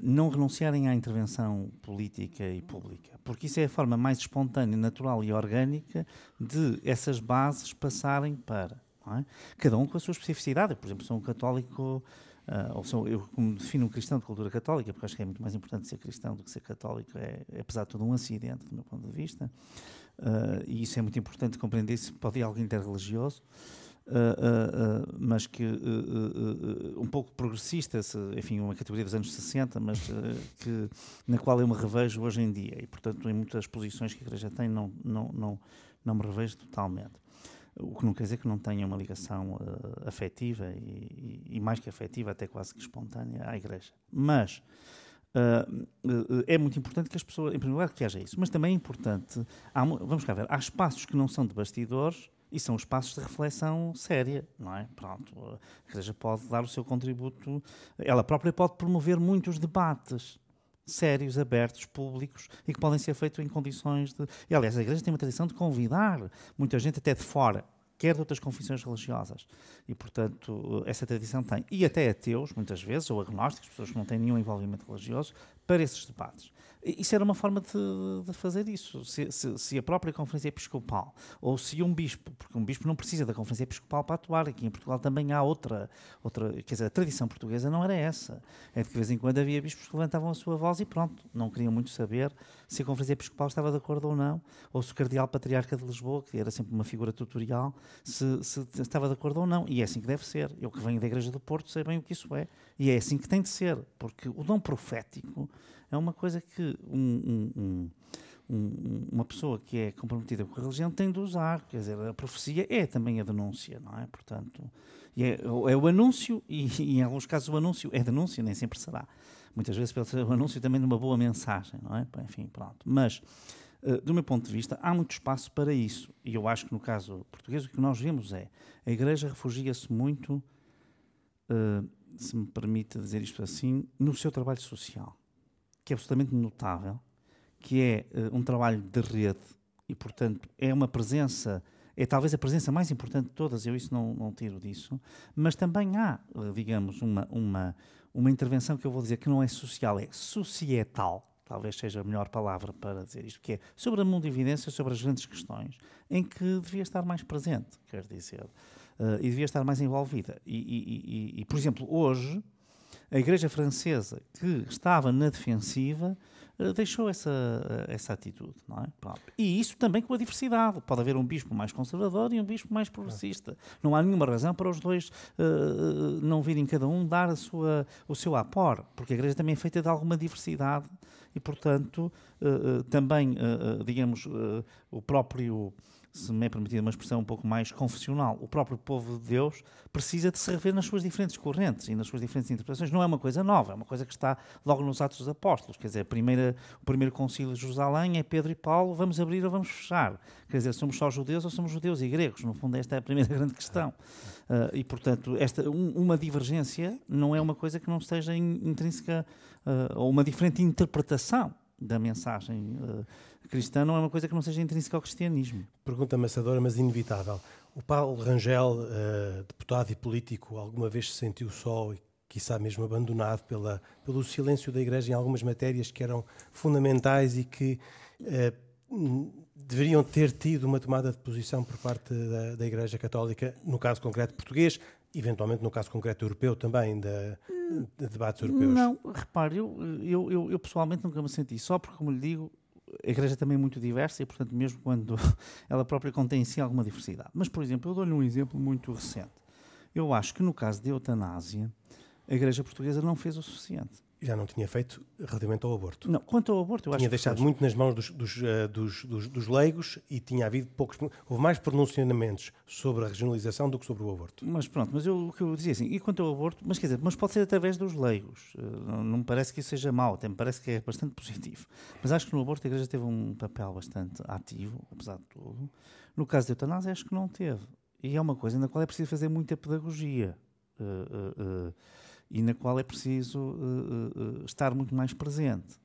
B: não renunciarem à intervenção política e pública, porque isso é a forma mais espontânea, natural e orgânica de essas bases passarem para é? Cada um com a sua especificidade. Por exemplo, sou um católico, uh, ou sou, eu como defino um cristão de cultura católica, porque acho que é muito mais importante ser cristão do que ser católico, é, é apesar de tudo um acidente, do meu ponto de vista. Uh, e isso é muito importante compreender isso, pode ir algo interreligioso. Uh, mas que um pouco progressista, se, enfim, uma categoria dos anos 60, mas que, na qual eu me revejo hoje em dia. E, portanto, em muitas posições que a Igreja tem, não, não, não, não me revejo totalmente. O que não quer dizer que não tenha uma ligação uh, afetiva e, e, e, mais que afetiva, até quase que espontânea à Igreja. Mas uh, é muito importante que as pessoas, em primeiro lugar, que haja isso. Mas também é importante, há, vamos cá ver, há espaços que não são de bastidores e são espaços de reflexão séria, não é? Pronto, a Igreja pode dar o seu contributo, ela própria pode promover muitos debates sérios, abertos, públicos e que podem ser feitos em condições de. E, aliás, a Igreja tem uma tradição de convidar muita gente até de fora, quer de outras confissões religiosas. E, portanto, essa tradição tem. E até ateus, muitas vezes, ou agnósticos, pessoas que não têm nenhum envolvimento religioso, para esses debates. Isso era uma forma de, de fazer isso. Se, se, se, a própria Conferência Episcopal, ou se um bispo, porque um bispo não precisa da Conferência Episcopal para atuar, aqui em Portugal também há outra, outra quer dizer, a tradição portuguesa não era essa. É de que de vez em quando havia bispos que levantavam a sua voz e pronto, não queriam muito saber se a Conferência Episcopal estava de acordo ou não, ou se o Cardeal Patriarca de Lisboa, que era sempre uma figura tutorial, se, se estava de acordo ou não. E é assim que deve ser. Eu que venho da Igreja do Porto sei bem o que isso é. E é assim que tem de ser, porque o dom profético é uma coisa que um, um, um, uma pessoa que é comprometida com a religião tem de usar. Quer dizer, a profecia é também a denúncia, não é? Portanto, é, é, o anúncio, e, e, em alguns casos o anúncio é denúncia, nem sempre será. Muitas vezes pode ser o anúncio também de uma boa mensagem, não é? Enfim, pronto. Mas, uh, do meu ponto de vista, há muito espaço para isso. E eu acho que no caso português o que nós vemos é a Igreja refugia-se muito, uh, se me permite dizer isto assim, no seu trabalho social que é absolutamente notável, que é uh, um trabalho de rede e, portanto, é uma presença, é talvez a presença mais importante de todas, eu isso não, não tiro disso, mas também há, uh, digamos, uma, uma, uma intervenção que eu vou dizer que não é social, é societal, talvez seja a melhor palavra para dizer isto, que é sobre a mundividência, sobre as grandes questões, em que devia estar mais presente, quer dizer, uh, e devia estar mais envolvida. E, e, e, e, por exemplo, hoje, a Igreja Francesa, que estava na defensiva, eh, deixou essa, eh, essa atitude, não é? E isso também com a diversidade. Pode haver um bispo mais conservador e um bispo mais progressista. Não há nenhuma razão para os dois uh, não virem cada um dar a sua, o seu apor, porque a igreja também é feita de alguma diversidade e, portanto, uh, uh, também, digamos, o próprio se me é permitida uma expressão um pouco mais confessional, o próprio povo de Deus precisa de se rever nas suas diferentes correntes e nas suas diferentes interpretações. Não é uma coisa nova, é uma coisa que está logo nos Atos dos Apóstolos. Quer dizer, a primeira, o primeiro concílio de Jerusalém é Pedro e Paulo, vamos abrir ou vamos fechar. Quer dizer, somos só judeus ou somos judeus e gregos? No fundo, esta é a primeira (laughs) grande questão. Uh, e, portanto, esta, um, uma divergência não é uma coisa que não esteja in, intrínseca uh, ou uma diferente interpretação da mensagem uh, cristã não é uma coisa que não seja intrínseca ao cristianismo.
A: Pergunta amassadora, mas inevitável. O Paulo Rangel, uh, deputado e político, alguma vez se sentiu só e, quiçá mesmo abandonado pela, pelo silêncio da Igreja em algumas matérias que eram fundamentais e que uh, deveriam ter tido uma tomada de posição por parte da, da Igreja Católica, no caso concreto português, eventualmente no caso concreto europeu também, de, de debates europeus?
B: Não, repare, eu, eu, eu, eu, pessoalmente nunca me senti só, porque, como lhe digo, a igreja também é muito diversa e, portanto, mesmo quando (laughs) ela própria contém em si alguma diversidade. Mas, por exemplo, eu dou-lhe um exemplo muito recente. Eu acho que no caso de eutanásia, a igreja portuguesa não fez o suficiente
A: já não tinha feito relativamente ao aborto.
B: Não, quanto ao aborto, eu
A: tinha
B: acho
A: deixado muito nas mãos dos, dos, uh, dos, dos, dos, leigos e tinha havido poucos. Houve mais pronunciamentos sobre a regionalização do que sobre o aborto.
B: Mas pronto, mas eu, o que eu dizia assim, e quanto ao aborto, mas quer dizer, mas pode ser através dos leigos. Uh, não, não, me parece que isso seja mau, até me parece que é bastante positivo. Mas acho que no aborto a Igreja teve um papel bastante ativo, apesar de tudo. No caso da eutanásia, acho que não teve. E é uma coisa na qual é preciso fazer muita pedagogia. Uh, e na qual é preciso uh, uh, estar muito mais presente.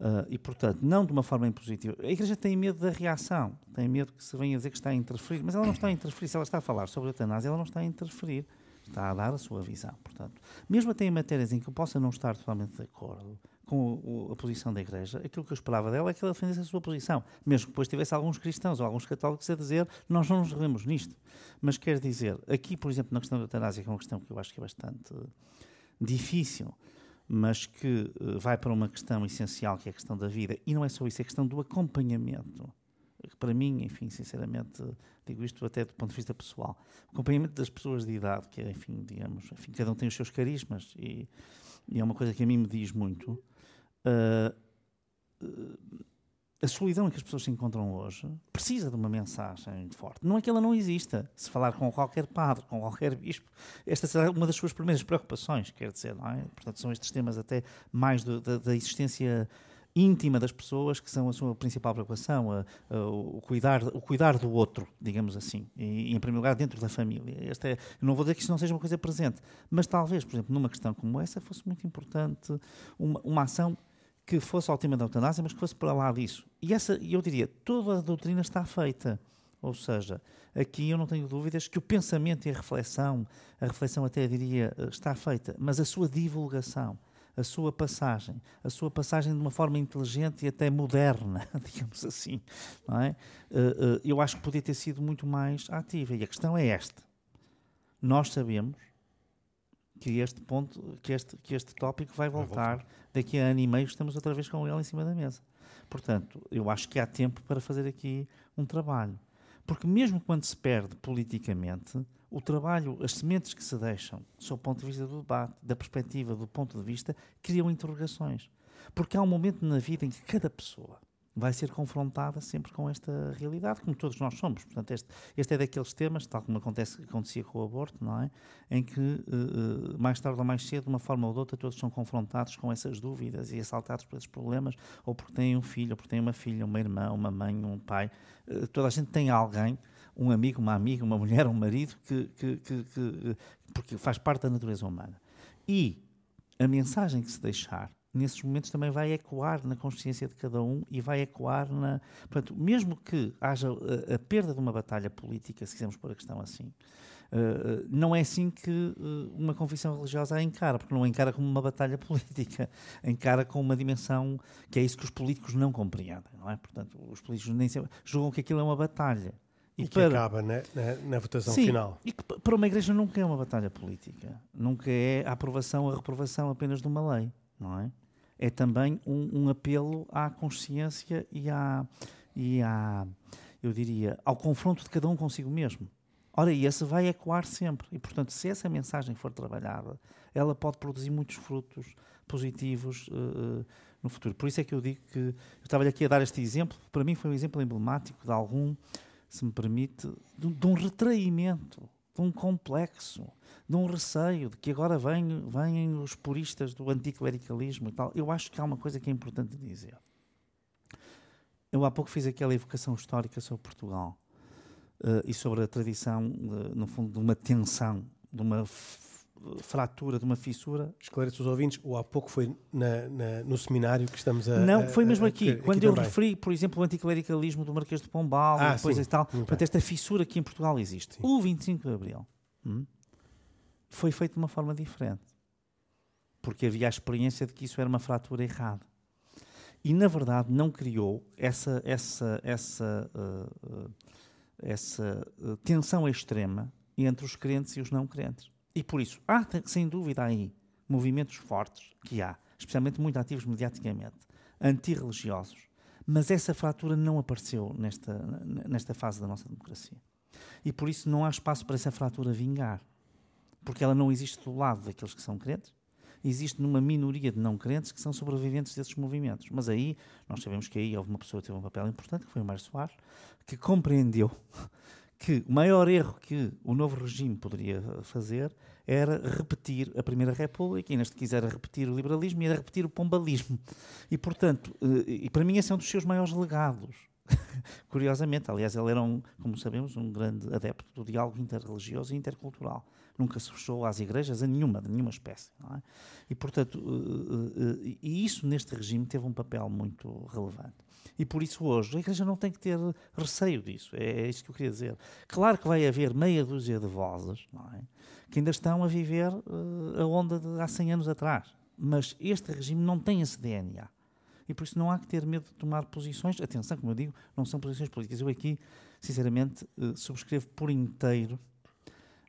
B: Uh, e, portanto, não de uma forma impositiva. A Igreja tem medo da reação, tem medo que se venha a dizer que está a interferir, mas ela não está a interferir. Se ela está a falar sobre a eutanásia, ela não está a interferir. Está a dar a sua visão. Portanto, mesmo até em matérias em que eu possa não estar totalmente de acordo com o, a posição da Igreja, aquilo que eu esperava dela é que ela defendesse a sua posição. Mesmo que depois tivesse alguns cristãos ou alguns católicos a dizer nós não nos revemos nisto. Mas quer dizer, aqui, por exemplo, na questão da eutanásia, que é uma questão que eu acho que é bastante difícil, mas que uh, vai para uma questão essencial, que é a questão da vida, e não é só isso, é a questão do acompanhamento. Para mim, enfim, sinceramente, digo isto até do ponto de vista pessoal. O acompanhamento das pessoas de idade, que é, enfim, digamos, enfim, cada um tem os seus carismas, e, e é uma coisa que a mim me diz muito. Uh, a solidão em que as pessoas se encontram hoje precisa de uma mensagem forte. Não é que ela não exista. Se falar com qualquer padre, com qualquer bispo, esta será uma das suas primeiras preocupações, quer dizer, não é? Portanto, são estes temas até mais do, da, da, existência íntima das pessoas que são a sua principal preocupação, a, a, o, cuidar, o cuidar do outro, digamos assim, e, em primeiro lugar dentro da família. É, não vou dizer que isto não seja uma coisa presente, mas talvez, por exemplo, numa questão como essa, fosse muito importante uma, uma ação que fosse ao tema da eutanásia, mas que fosse para lá disso. E essa, eu diria, toda a doutrina está feita. Ou seja, aqui eu não tenho dúvidas que o pensamento e a reflexão, a reflexão até diria, está feita, mas a sua divulgação, a sua passagem, a sua passagem de uma forma inteligente e até moderna, (laughs) digamos assim, não é? Uh, uh, eu acho que podia ter sido muito mais ativa. E a questão é esta: nós sabemos que este ponto, que este, que este tópico vai voltar, vai voltar. daqui a ano e meio, estamos outra vez com ele em cima da mesa. Portanto, eu acho que há tempo para fazer aqui um trabalho. Porque mesmo quando se perde politicamente, o trabalho, as sementes que se deixam, sob o ponto de vista do debate, da perspectiva, do ponto de vista, criam interrogações. Porque há um momento na vida em que cada pessoa vai ser confrontada sempre com esta realidade, como todos nós somos. Portanto, este, este é daqueles temas, tal como acontece, acontecia com o aborto, não é? Em que, uh, mais tarde ou mais cedo, de uma forma ou de outra, todos são confrontados com essas dúvidas e assaltados por esses problemas, ou porque têm um filho, ou porque têm uma filha, uma irmã, uma mãe, um pai. Uh, toda a gente tem alguém, um amigo, uma amiga, uma (laughs) mulher, um marido, que, que, que, que porque faz parte da natureza humana. E a mensagem que se deixar nesses momentos também vai ecoar na consciência de cada um e vai ecoar na. Portanto, mesmo que haja a, a perda de uma batalha política, se quisermos pôr a questão assim, Uh, não é assim que uh, uma confissão religiosa a encara, porque não a encara como uma batalha (laughs) política, encara com uma dimensão que é isso que os políticos não compreendem, não é? Portanto, os políticos nem sempre julgam que aquilo é uma batalha.
A: E, e que para... acaba na, na, na votação
B: Sim,
A: final.
B: E que para uma igreja nunca é uma batalha política, nunca é a aprovação ou a reprovação apenas de uma lei, não é? É também um, um apelo à consciência e à, e à, eu diria, ao confronto de cada um consigo mesmo. Ora, e esse vai ecoar sempre. E, portanto, se essa mensagem for trabalhada, ela pode produzir muitos frutos positivos uh, no futuro. Por isso é que eu digo que eu estava aqui a dar este exemplo, para mim foi um exemplo emblemático de algum, se me permite, de, de um retraimento, de um complexo, de um receio de que agora vêm, vêm os puristas do anticlericalismo e tal. Eu acho que há uma coisa que é importante dizer. Eu há pouco fiz aquela evocação histórica sobre Portugal uh, e sobre a tradição, de, no fundo, de uma tensão, de uma fratura, de uma fissura.
A: Esclarece os ouvintes, ou há pouco foi na, na, no seminário que estamos a.
B: Não, foi mesmo aqui. A, quando eu também. referi, por exemplo, o anticlericalismo do Marquês de Pombal ah, e e tal. Portanto, esta fissura que em Portugal existe. Sim. O 25 de Abril. Hum? Foi feito de uma forma diferente. Porque havia a experiência de que isso era uma fratura errada. E, na verdade, não criou essa, essa, essa, uh, essa uh, tensão extrema entre os crentes e os não crentes. E por isso, há, sem dúvida, aí movimentos fortes que há, especialmente muito ativos mediaticamente, antirreligiosos, mas essa fratura não apareceu nesta, nesta fase da nossa democracia. E por isso não há espaço para essa fratura vingar porque ela não existe do lado daqueles que são crentes, existe numa minoria de não crentes que são sobreviventes desses movimentos. Mas aí, nós sabemos que aí houve uma pessoa que teve um papel importante, que foi o Mário Soares, que compreendeu (laughs) que o maior erro que o novo regime poderia fazer era repetir a Primeira República, e neste quiser repetir o liberalismo, e era repetir o pombalismo. E, portanto, eh, e para mim esse é um dos seus maiores legados. (laughs) Curiosamente, aliás, ele era, um, como sabemos, um grande adepto do diálogo interreligioso e intercultural nunca se fechou às igrejas, a nenhuma, de nenhuma espécie. É? E, portanto, uh, uh, e isso neste regime teve um papel muito relevante. E por isso hoje a Igreja não tem que ter receio disso. É, é isso que eu queria dizer. Claro que vai haver meia dúzia de vozes é? que ainda estão a viver a onda de há 100 anos atrás. Mas este regime não tem esse DNA. E por isso não há que ter medo de tomar posições. Atenção, como eu digo, não são posições políticas. Eu aqui, sinceramente, subscrevo por inteiro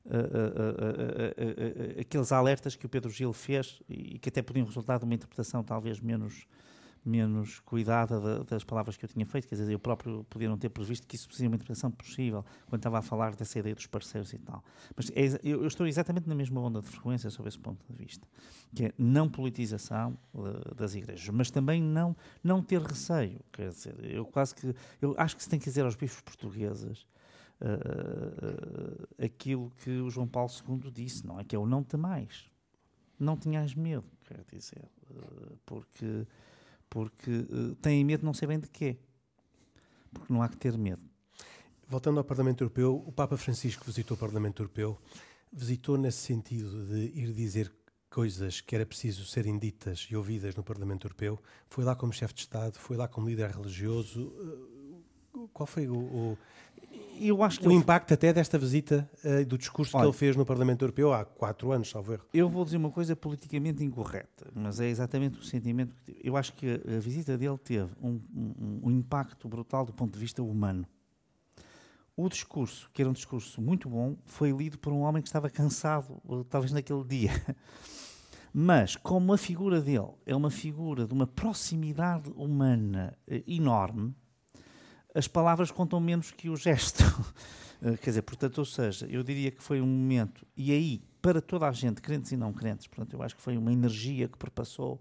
B: uh, uh, aqueles alertas que o Pedro Gil fez e que até podiam resultar de uma interpretação talvez menos menos cuidada das palavras que eu tinha feito, quer dizer, eu próprio podia não ter previsto que isso seria uma interpretação possível quando estava a falar dessa ideia dos parceiros e tal. Mas é, eu, eu, estou exatamente na mesma onda de frequência sobre esse ponto de vista, que é não politização uh, das igrejas, mas também não não ter receio, quer dizer, eu quase que eu acho que se tem que dizer aos bispos portugueses uh, aquilo que o João Paulo II disse, não é? Que é o não temais. Não tenhas medo, quer dizer, uh, porque, porque uh, têm medo não sei bem de quê. Porque não há que ter medo.
A: Voltando ao Parlamento Europeu, o Papa Francisco visitou o Parlamento Europeu, visitou nesse sentido de ir dizer coisas que era preciso serem ditas e ouvidas no Parlamento Europeu, foi lá como chefe de Estado, foi lá como líder religioso. Qual foi o, o
B: eu acho que
A: o
B: ele-
A: impacto até desta visita eh, do discurso
B: Olha,
A: que ele fez no Parlamento Europeu há quatro anos, salvo erro.
B: Eu vou dizer uma coisa politicamente incorreta, mas é exatamente o sentimento que tive. Eu acho que a, a visita dele teve um, um- um impacto brutal do ponto de vista humano. O discurso, que era um discurso muito bom, foi lido por um homem que estava cansado, eh, talvez naquele dia. (laughs) Mas, como a figura dele é uma figura de uma proximidade humana eh, enorme, as palavras contam menos que o gesto. (laughs) Eh, Quer dizer, portanto, ou seja, eu diria que foi um momento, e aí, para toda a gente, crentes e não crentes, portanto, eu acho que foi uma energia que perpassou,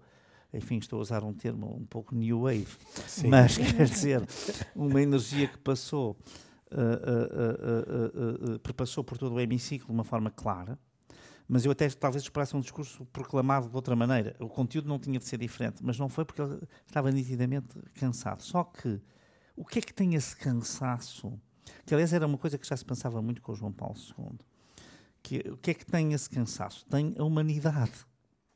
B: enfim, estou a usar um termo um pouco new wave,
A: Sim.
B: mas (laughs) quer dizer, uma energia que passou, uh, uh, uh, uh, uh, uh, perpassou por todo o hemiciclo de uma forma clara, mas eu até talvez esperasse um discurso proclamado de outra maneira. O conteúdo não tinha de ser diferente, mas não foi porque ele estava nitidamente cansado. Só que o que é que tem esse cansaço? Que aliás era uma coisa que já se pensava muito com o João Paulo II. Que, o que é que tem esse cansaço? Tem a humanidade.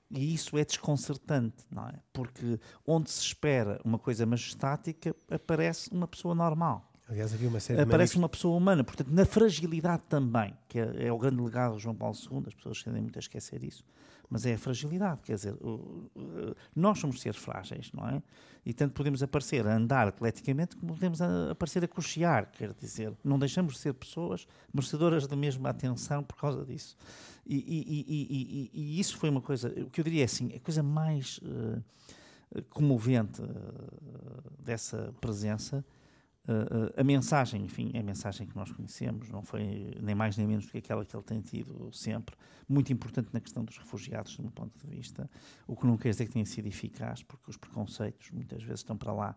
B: E isso é desconcertante, não é? Porque onde se espera uma coisa majestática, aparece uma pessoa normal.
A: Aliás, havia uma série de
B: Aparece uma pessoa humana. Portanto, na fragilidade também, que é, é o grande legado de João Paulo II, as pessoas tendem muito a esquecer isso, mas é a fragilidade. Quer dizer, nós somos seres frágeis, não é? E tanto podemos aparecer a andar atleticamente como podemos aparecer a cochear. Quer dizer, não deixamos de ser pessoas merecedoras da mesma atenção por causa disso. E, e- e- e- isso foi uma coisa, o que eu diria é assim, a coisa mais eh, comovente eh, dessa presença Uh, uh, a mensagem, enfim, é a mensagem que nós conhecemos, não foi nem mais nem menos do que aquela que ele tem tido sempre, muito importante na questão dos refugiados, do meu ponto de vista, o que não quer dizer que tenha sido eficaz, porque os preconceitos muitas vezes estão para lá.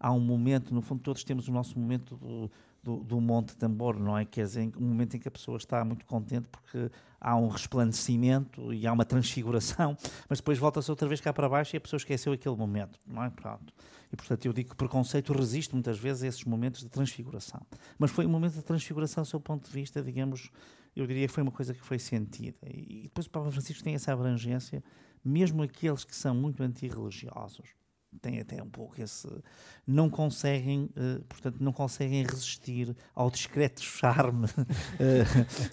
B: Há um momento, no fundo, todos temos o nosso momento do, do, do Monte Tambor, não é? Quer dizer, um momento em que a pessoa está muito contente porque há um resplandecimento e há uma transfiguração, (laughs) mas depois volta-se outra vez cá para baixo e a pessoa esqueceu aquele momento, não é? Pronto. E, portanto, eu digo que o preconceito resiste muitas vezes a esses momentos de transfiguração. Mas foi um momento de transfiguração, do seu ponto de vista, digamos, eu diria que foi uma coisa que foi sentida. E depois o Papa Francisco tem essa abrangência, mesmo aqueles que são muito antirreligiosos, têm até um pouco esse. não conseguem, eh, portanto, não conseguem resistir ao discreto charme (laughs) eh,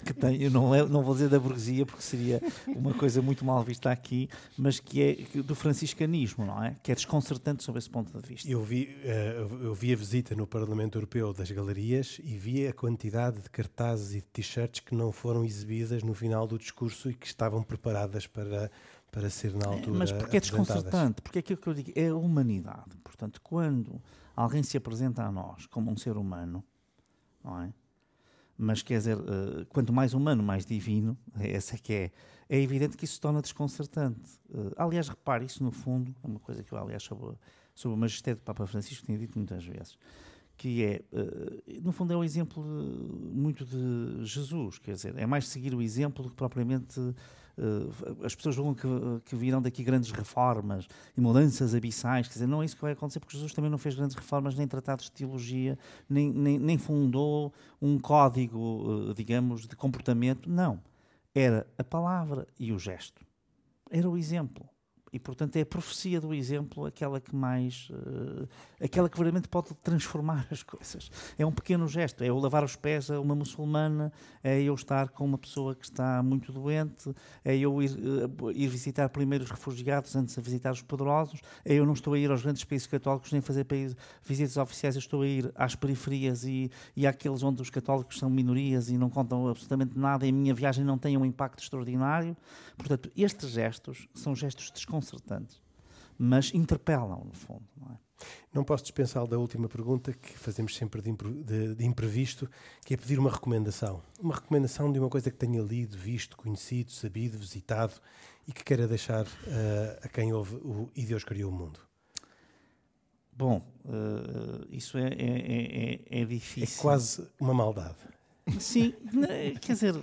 B: que tem. Eu não, é- não vou dizer da burguesia, porque seria uma coisa muito mal vista aqui, mas que é do franciscanismo, não é? Que é desconcertante sob esse ponto de vista.
A: Eu vi, eh, eu vi a visita no Parlamento Europeu das galerias e vi a quantidade de cartazes e de t-shirts que não foram exibidas no final do discurso e que estavam preparadas para, para ser na altura
B: Mas porque é desconcertante, porque é aquilo que eu digo, é a humanidade. Portanto, quando alguém se apresenta a nós como um ser humano, não é? Mas quer dizer, eh, quanto mais humano, mais divino, essa é que é. É evidente que isso se torna desconcertante. Eh, aliás, repare, isso no fundo, é uma coisa que eu, aliás, sobre, sobre o magistério do Papa Francisco tenho dito muitas vezes, que é, eh, no fundo, é o exemplo muito de Jesus, quer dizer, é mais seguir o exemplo do que propriamente eh, as pessoas julgam que, que virão daqui grandes reformas e mudanças abissais, quer dizer, não é isso que vai acontecer, porque Jesus também não fez grandes reformas, nem tratados de teologia, nem, nem, nem fundou um código, eh, digamos, de comportamento, não. Era a palavra e o gesto. Era o exemplo. E, portanto, é a profecia do exemplo aquela que mais. eh, aquela que verdadeiramente pode transformar as coisas. É um pequeno gesto. É eu lavar os pés a uma muçulmana, é eu estar com uma pessoa que está muito doente, é eu ir, eh, ir visitar primeiro os refugiados antes de visitar os poderosos, é eu não estou a ir aos grandes países católicos nem fazer países, visitas oficiais, eu estou a ir às periferias e, e àqueles onde os católicos são minorias e não contam absolutamente nada e a minha viagem não tem um impacto extraordinário. Portanto, estes gestos são gestos desconcertantes, mas interpelam, no fundo. Não é?
A: Não posso dispensar da última pergunta que fazemos sempre de, de- de imprevisto, que é pedir uma recomendação. Uma recomendação de uma coisa que tenha lido, visto, conhecido, sabido, visitado e que queira deixar eh, a quem ouve o E Deus Criou o Mundo.
B: Bom, eh, isso é, é- é- é- é
A: É
B: difícil.
A: quase uma maldade.
B: Sim, né, quer dizer,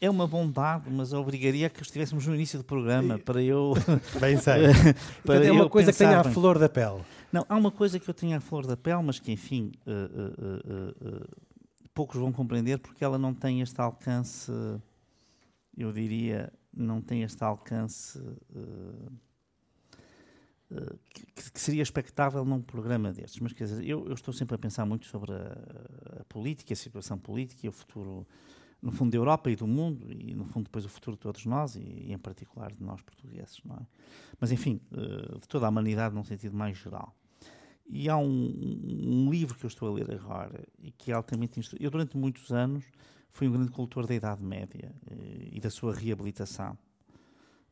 B: é uma bondade, mas obrigaria a que estivéssemos no início do programa para eu. (laughs)
A: Bem sei. (laughs)
B: para
A: Portanto, é uma
B: eu
A: coisa que tenha
B: bem.
A: flor da pele.
B: Não, há uma coisa que eu tenho à flor da pele, mas que, enfim, eh, eh, eh, poucos vão compreender porque ela não tem este alcance, eu diria, não tem este alcance, eh, uh, que, que, seria expectável num programa destes. Mas quer dizer, eu, eu estou sempre a pensar muito sobre a, a, política, a situação política e o futuro, no fundo, da Europa e do mundo, e no fundo, depois o futuro de todos nós, e, e em particular de nós portugueses. Não é? Mas, enfim, uh, de toda a humanidade num sentido mais geral. E há um, um, livro que eu estou a ler agora e que é altamente Eu, durante muitos anos, fui um grande cultor da Idade Média eh, e da sua reabilitação.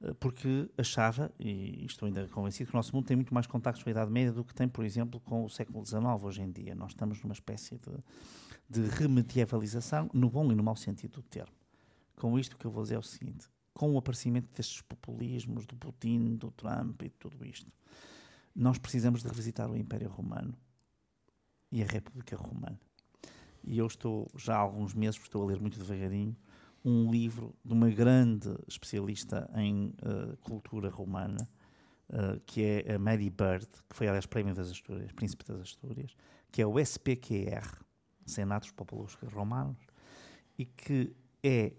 B: Eh, porque achava, e estou ainda convencido, que o nosso mundo tem muito mais contactos com a Idade Média do que tem, por exemplo, com o século XIX hoje em dia. Nós estamos numa espécie de, de remedievalização, no bom e no mau sentido do termo. Com isto, o que eu vou dizer é o seguinte: com o aparecimento destes populismos, do Putin, do Trump e tudo isto nós precisamos de revisitar o Império Romano e a República Romana. E eu estou, já há alguns meses, estou a ler muito devagarinho, um livro de uma grande especialista em uh, cultura romana, uh, que é a Mary Bird, que foi, aliás, Prémio das Astúrias, Príncipe das Astúrias, que é o SPQR, Senatos Populus Romanos, e que é,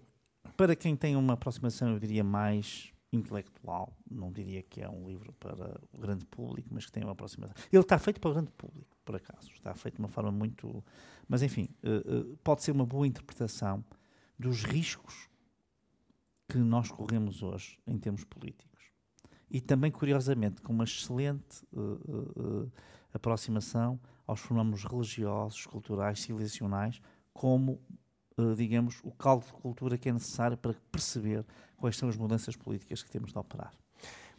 B: para quem tem uma aproximação, eu diria, mais intelectual, não diria que é um livro para o grande público, mas que tem uma aproximação. Ele está feito para o grande público, por acaso, está feito de uma forma muito. Mas, enfim, uh, pode ser uma boa interpretação dos riscos que nós corremos hoje em termos políticos. E também, curiosamente, com uma excelente uh, aproximação aos fenómenos religiosos, culturais, civilizacionais, como eh, digamos, o caldo de cultura que é necessário para perceber quais são as mudanças políticas que temos de operar.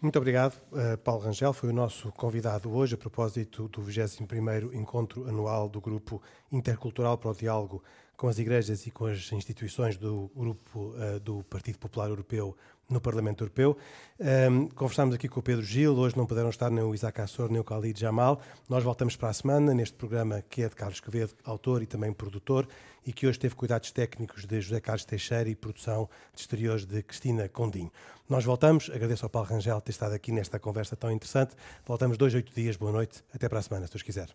A: Muito obrigado, uh, Paulo Rangel. Foi o nosso convidado hoje a propósito do 21º Encontro Anual do Grupo Intercultural para o Diálogo com as Igrejas e com as instituições do Grupo uh, do Partido Popular Europeu no Parlamento Europeu. Um, conversámos aqui com o Pedro Gil, hoje não puderam estar nem o Isaac Assor nem o Khalid Jamal. Nós voltamos para a semana neste programa que é de Carlos Quevedo, autor e também produtor, e que hoje teve cuidados técnicos de José Carlos Teixeira e produção de exteriores de Cristina Condinho. Nós voltamos, agradeço ao Paulo Rangel ter estado aqui nesta conversa tão interessante. Voltamos dois, oito dias, boa noite, até para a semana, se Deus quiser.